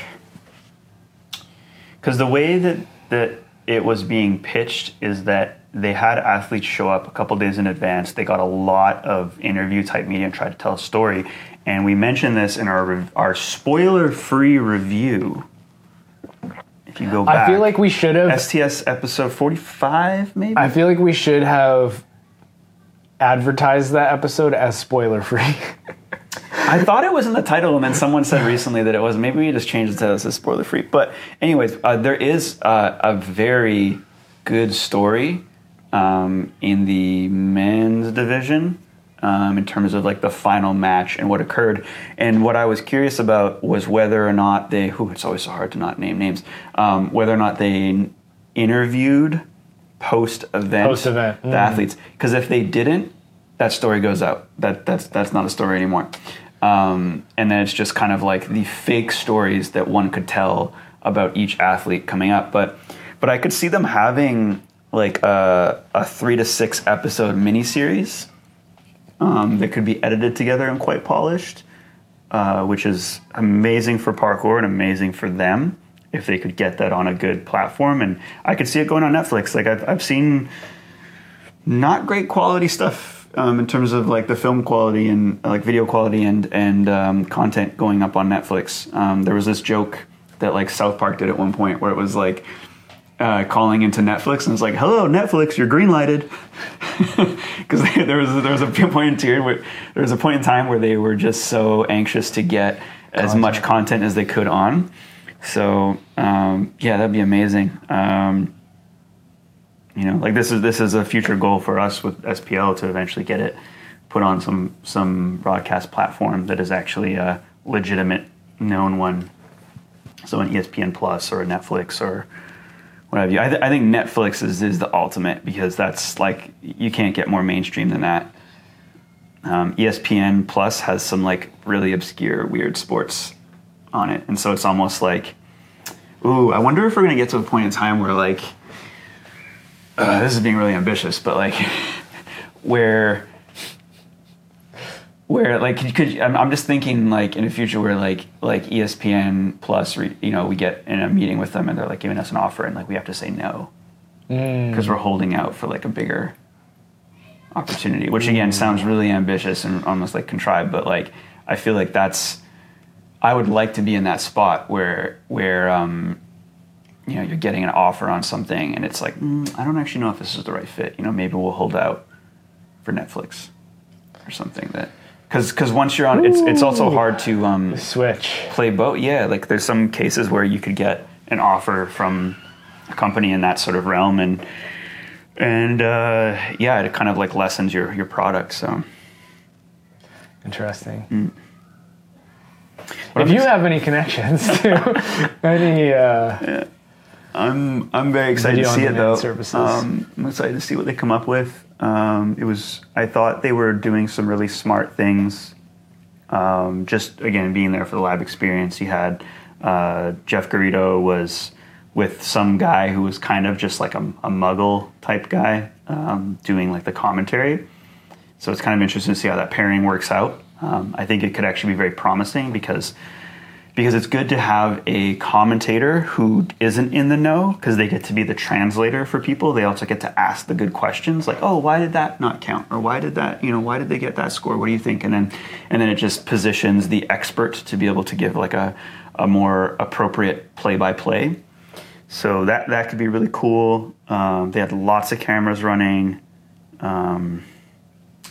because the way that that it was being pitched is that they had athletes show up a couple days in advance. They got a lot of interview type media and tried to tell a story. And we mentioned this in our our spoiler free review. If you go back, I feel like we should have. STS episode forty five, maybe. I feel like we should have advertised that episode as spoiler free. [laughs] I thought it was in the title, and then someone said recently that it was. Maybe we just changed it to this as spoiler free. But, anyways, uh, there is uh, a very good story um, in the men's division um, in terms of like the final match and what occurred. And what I was curious about was whether or not they, who it's always so hard to not name names, um, whether or not they interviewed post event Post-event, the athletes. Because if they didn't, that story goes out. That that's that's not a story anymore. Um, and then it's just kind of like the fake stories that one could tell about each athlete coming up. But but I could see them having like a, a three to six episode miniseries um, that could be edited together and quite polished, uh, which is amazing for parkour and amazing for them if they could get that on a good platform. And I could see it going on Netflix. Like I've, I've seen not great quality stuff um, in terms of like the film quality and uh, like video quality and and um, content going up on Netflix. Um, there was this joke that like South Park did at one point where it was like uh, calling into Netflix and it's like, "Hello, Netflix, you're green lighted," because [laughs] [laughs] there was there was a point in time where there was a point in time where they were just so anxious to get as much content as they could on. So um, yeah, that'd be amazing. Um, you know, like this is this is a future goal for us with SPL to eventually get it put on some some broadcast platform that is actually a legitimate known one. So an ESPN Plus or a Netflix or what have you. I, th- I think Netflix is, is the ultimate because that's like you can't get more mainstream than that. Um, ESPN Plus has some like really obscure, weird sports on it, and so it's almost like, ooh, I wonder if we're gonna get to a point in time where like, uh, this is being really ambitious, but like, [laughs] where, where like you could, I'm, I'm just thinking like in the future where like like ESPN Plus, re, you know, we get in a meeting with them and they're like giving us an offer and like we have to say no. Because we're holding out for like a bigger opportunity, which again sounds really ambitious and almost like contrived, but like I feel like that's I would like to be in that spot where where um, you know you're getting an offer on something and it's like mm, I don't actually know if this is the right fit. You know, maybe we'll hold out for Netflix or something that because because once you're on, it's it's also hard to um, Switch. play both. Yeah, like there's some cases where you could get an offer from a company in that sort of realm, and and uh, yeah, it kind of like lessens your your product. So Interesting. If you have any connections to [laughs] any, uh, I'm I'm very excited to see it though. services. Um, I'm excited to see what they come up with. Um, it was I thought they were doing some really smart things. Um, just again being there for the lab experience, you had uh, Jeff Garrido was with some guy who was kind of just like a, a Muggle type guy um, doing like the commentary. So it's kind of interesting to see how that pairing works out. Um, I think it could actually be very promising because because it's good to have a commentator who isn't in the know because they get to be the translator for people. They also get to ask the good questions like, "Oh, why did that not count?" or "Why did that, you know, why did they get that score? What do you think?" And then and then it just positions the expert to be able to give like a a more appropriate play-by-play. So that that could be really cool. Um, they had lots of cameras running. Um,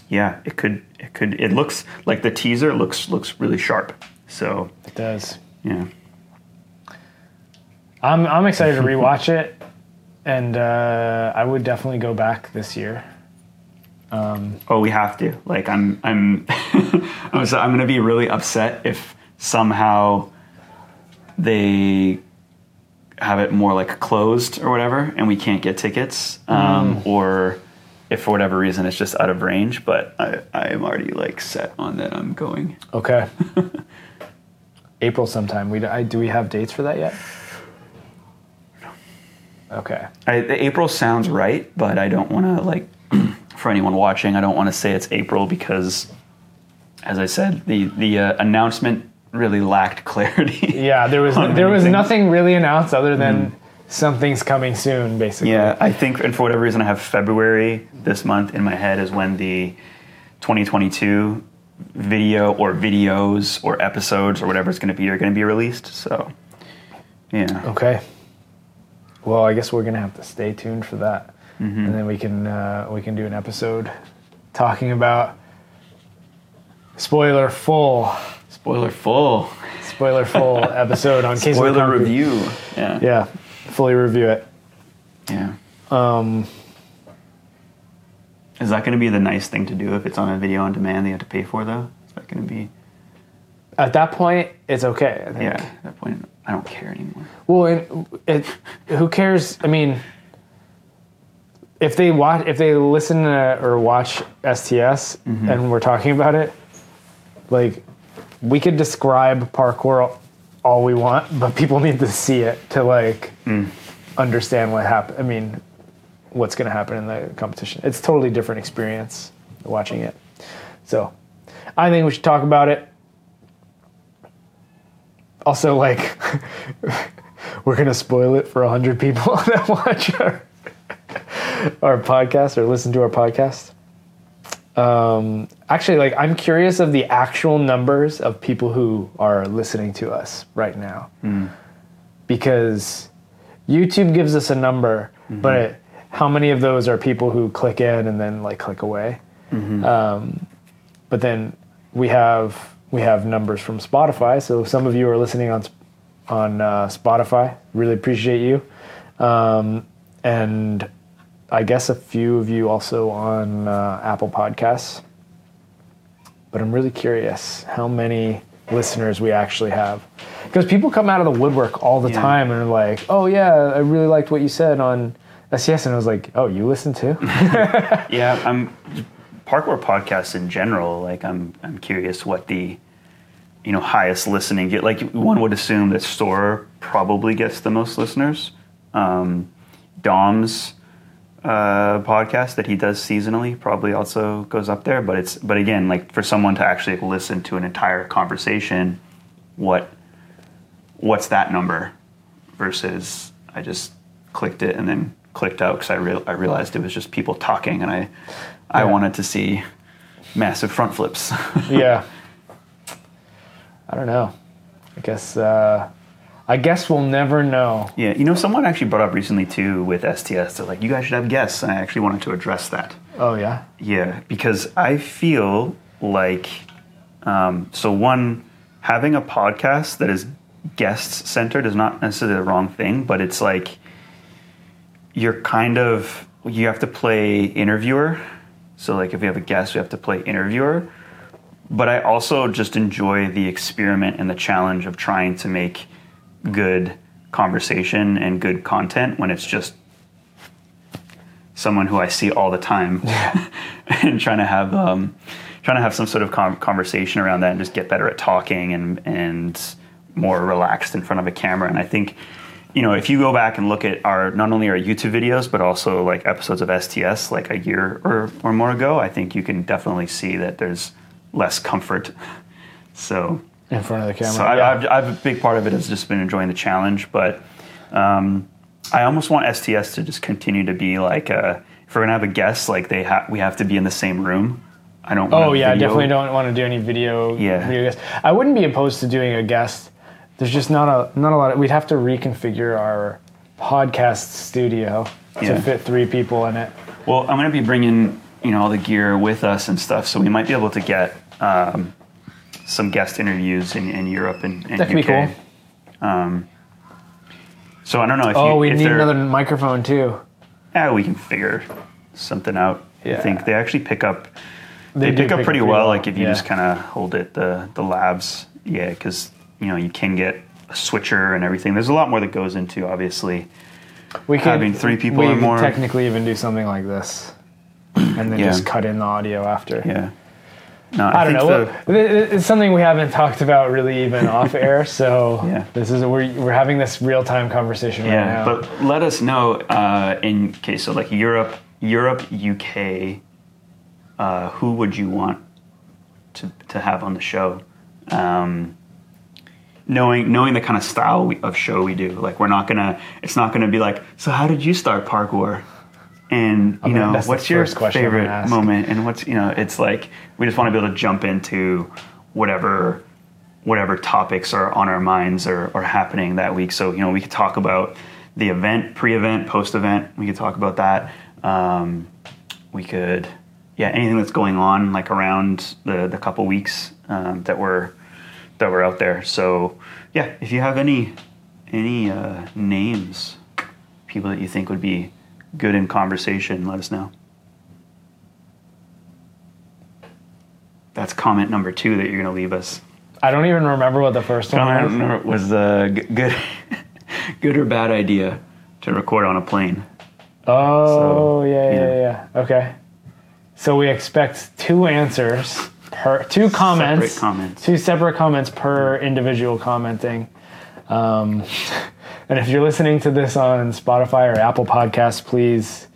yeah, it could it could it looks like the teaser looks looks really sharp. So it does. yeah. I'm I'm excited to rewatch it, and uh, I would definitely go back this year. Oh, we have to. Like, I'm, I'm, [laughs] I'm, so, I'm gonna be really upset if somehow they have it more like closed or whatever, and we can't get tickets, um, or if for whatever reason it's just out of range. But I, I am already like set on that. I'm going. Okay. [laughs] April sometime. We I, do we have dates for that yet? Okay. I, April sounds right, but I don't want to like [clears throat] for anyone watching. I don't want to say it's April because, as I said, the the uh, announcement really lacked [laughs] clarity. Yeah, there was there was nothing really announced other than something's coming soon, basically. Yeah, I think, and for whatever reason, I have February this month in my head is when the 2022 video or videos or episodes or whatever it's going to be are going to be released. So, yeah. Okay. Well, I guess we're gonna have to stay tuned for that, and then we can uh, we can do an episode talking about spoiler full Spoiler full. spoiler full [laughs] episode on Kings Spoiler review. Yeah. Yeah, fully review it. Yeah. Um, Is that going to be the nice thing to do if it's on a video on demand that you have to pay for though? Is that going to be? At that point, it's okay. I think. Yeah. At that point, I don't care anymore. Well, it, it, who cares? I mean, if they watch, if they listen to, or watch STS, mm-hmm. and we're talking about it, like we could describe parkour all we want, but people need to see it to like mm. understand what happened. I mean, what's going to happen in the competition? It's a totally different experience watching it. So, I think we should talk about it. Also, like, [laughs] we're gonna spoil it for hundred people [laughs] that watch our our podcast or listen to our podcast. Um, actually, like, I'm curious of the actual numbers of people who are listening to us right now, because YouTube gives us a number, but how many of those are people who click in and then like click away? Um, but then we have we have numbers from Spotify. So some of you are listening on on uh, Spotify. Really appreciate you, um, and I guess a few of you also on uh, Apple Podcasts. But I'm really curious how many listeners we actually have, because people come out of the woodwork all the Yeah. time and are like, "Oh yeah, I really liked what you said on." STS, and I was like, "Oh, you listen too?" [laughs] Yeah, I'm parkour podcasts in general. Like, I'm I'm curious what the you know highest listening get. Like, one would assume that Store probably gets the most listeners. Um, Dom's uh, podcast that he does seasonally probably also goes up there. But it's but again, like for someone to actually listen to an entire conversation, what what's that number versus I just clicked it and then clicked out because I real I realized it was just people talking and I I Yeah. wanted to see massive front flips. [laughs] yeah. I don't know. I guess uh, I guess we'll never know. yeah, you know, someone actually brought up recently too with STS. They're like, you guys should have guests, and I actually wanted to address that. Oh yeah. Yeah, because I feel like, um, so one, having a podcast that is guest centered is not necessarily the wrong thing, but it's like you're kind of, you have to play interviewer. So, like, if we have a guest, we have to play interviewer. But I also just enjoy the experiment and the challenge of trying to make good conversation and good content when it's just someone who I see all the time, [laughs] and trying to have um, trying to have some sort of con conversation around that and just get better at talking and and more relaxed in front of a camera. And I think, you know, if you go back and look at our not only our YouTube videos but also like episodes of STS like a year or or more ago, I think you can definitely see that there's less comfort. [laughs] So In front of the camera. so I, yeah. I've, I've a big part of it has just been enjoying the challenge, but um, I almost want STS to just continue to be like a, if we're gonna have a guest, like they have we have to be in the same room. I don't. want oh yeah, I definitely don't want to do any video. Yeah. Video guests. I wouldn't be opposed to doing a guest. There's just not a not a lot. Of, we'd have to reconfigure our podcast studio Yeah. to fit three people in it. Well, I'm gonna be bringing you know all the gear with us and stuff, so we might be able to get um, some guest interviews in, in Europe and, and That could be UK. cool. Um, so I don't know if Oh, you, we if need another microphone too. Yeah, we can figure something out. I think they actually pick up. They, They pick up pick pretty up pretty well, well, Like if you yeah. just kind of hold it the the labs, yeah, because you know you can get a switcher and everything. There's a lot more that goes into obviously. We could Having three people we or more. technically even do something like this, and then Yeah. just cut in the audio after. Yeah. No, I don't know. the- It's something we haven't [laughs] talked about really even off air. So [laughs] Yeah. this is we're we're having this real time conversation right yeah, now. but let us know uh, in case so like Europe, Europe, UK. Uh, who would you want to to have on the show? Um, knowing knowing the kind of style we, of show we do, like we're not gonna. It's not gonna be like. So how did you start parkour? And you mean, know, what's your first question I'm gonna favorite moment? And what's you know, it's like we just want to be able to jump into whatever whatever topics are on our minds or, or happening that week. So, you know, we could talk about the event, pre-event, post-event. We could talk about that. Um, we could, yeah, anything that's going on like around the, the couple weeks um, that we're that we're out there. So, yeah, if you have any any uh, names, people that you think would be good in conversation, let us know. that's comment number two that you're going to leave us. I don't even remember what the first one was. Comment was the g- good, [laughs] good or bad idea to record on a plane. Oh So, yeah, yeah, yeah. yeah. Okay. So we expect two answers per two comments, comments. two separate comments per individual commenting. Um, [laughs] and if you're listening to this on Spotify or Apple Podcasts, please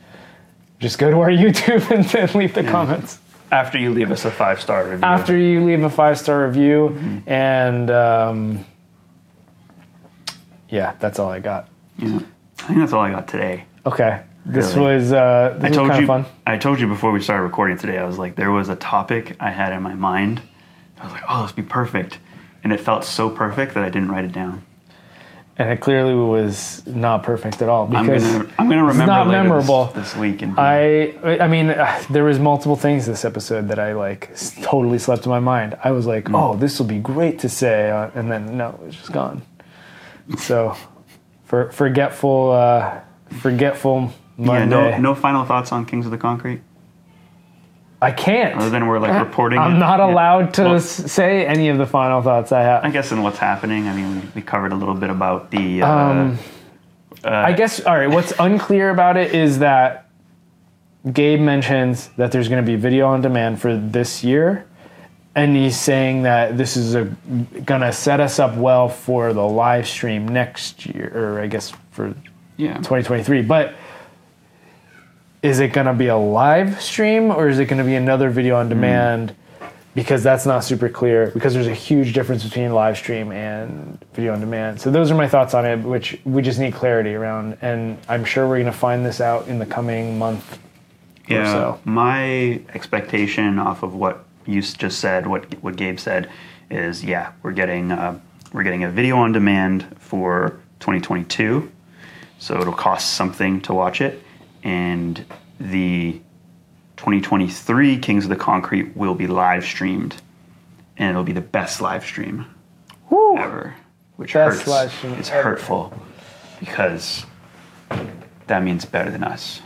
just go to our [laughs] YouTube and then leave the comments After you leave us a five star review. after you leave a five star review. Mm-hmm. And um, yeah, that's all I got. Yeah. I think that's all I got today. Okay. This Really? was uh, this I told kind you. fun. I told you before we started recording today. I was like, there was a topic I had in my mind. I was like, oh, this would be perfect, and it felt so perfect that I didn't write it down. and it clearly was not perfect at all I'm because gonna. I'm gonna remember not later this- memorable. This, week. And I I mean uh, there was multiple things this episode that I like totally slept in my mind. I was like, Mm. oh, this will be great to say, uh, and then no, it was just gone. So, [laughs] for forgetful, uh, forgetful yeah, no, no final thoughts on Kings of the Concrete. I can't. Other than we're like reporting. I'm it. not allowed to Well, say any of the final thoughts I have. I guess in what's happening. I mean, we, we covered a little bit about the. Uh, Um, I guess all right. What's [laughs] unclear about it is that Gabe mentions that there's going to be video on demand for this year, and he's saying that this is a going to set us up well for the live stream next year, or I guess for yeah. 2023. But is it going to be a live stream or is it going to be another video on demand? Because that's not super clear. Because there's a huge difference between live stream and video on demand. So those are my thoughts on it, which we just need clarity around. And I'm sure we're going to find this out in the coming month. Yeah, so. my expectation off of what you just said, what what Gabe said, is yeah, we're getting uh, we're getting a video on demand for 2022, so it'll cost something to watch it, and the 2023 Kings of the Concrete will be live streamed, and it'll be the best live stream Woo! ever, which Best hurts. live stream it's ever. hurtful because that means better than us.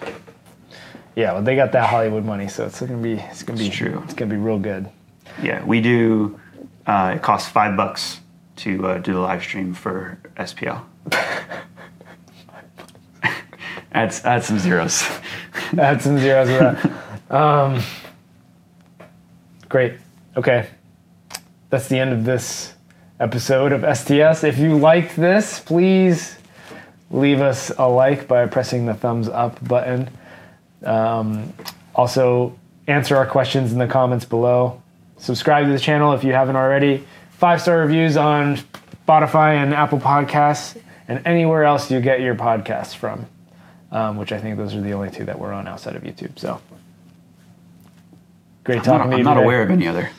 Yeah, well, they got that Hollywood money, so it's gonna be it's gonna be It's true. It's gonna be real good. Yeah, we do. Uh, it costs five bucks to uh, do the live stream for SPL. [laughs] add, add some zeros. [laughs] Add some zeros that. Um, great. Okay. That's the end of this episode of STS. If you liked this, please leave us a like by pressing the thumbs up button. Um, also, answer our questions in the comments below. Subscribe to the channel if you haven't already. Five star reviews on Spotify and Apple Podcasts and anywhere else you get your podcasts from um, which I think those are the only two that we're on outside of YouTube. So great I'm talking not, to I'm you. not today. aware of any other.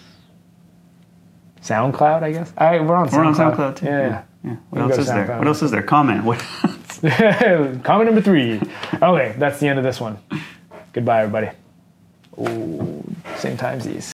SoundCloud, I guess. I, we're on SoundCloud. We're on SoundCloud too. Yeah. yeah. You What else is to there? What else is there? Comment. What? [laughs] Comment number three. Okay, that's the end of this one. Goodbye, everybody. Ooh, same timesies.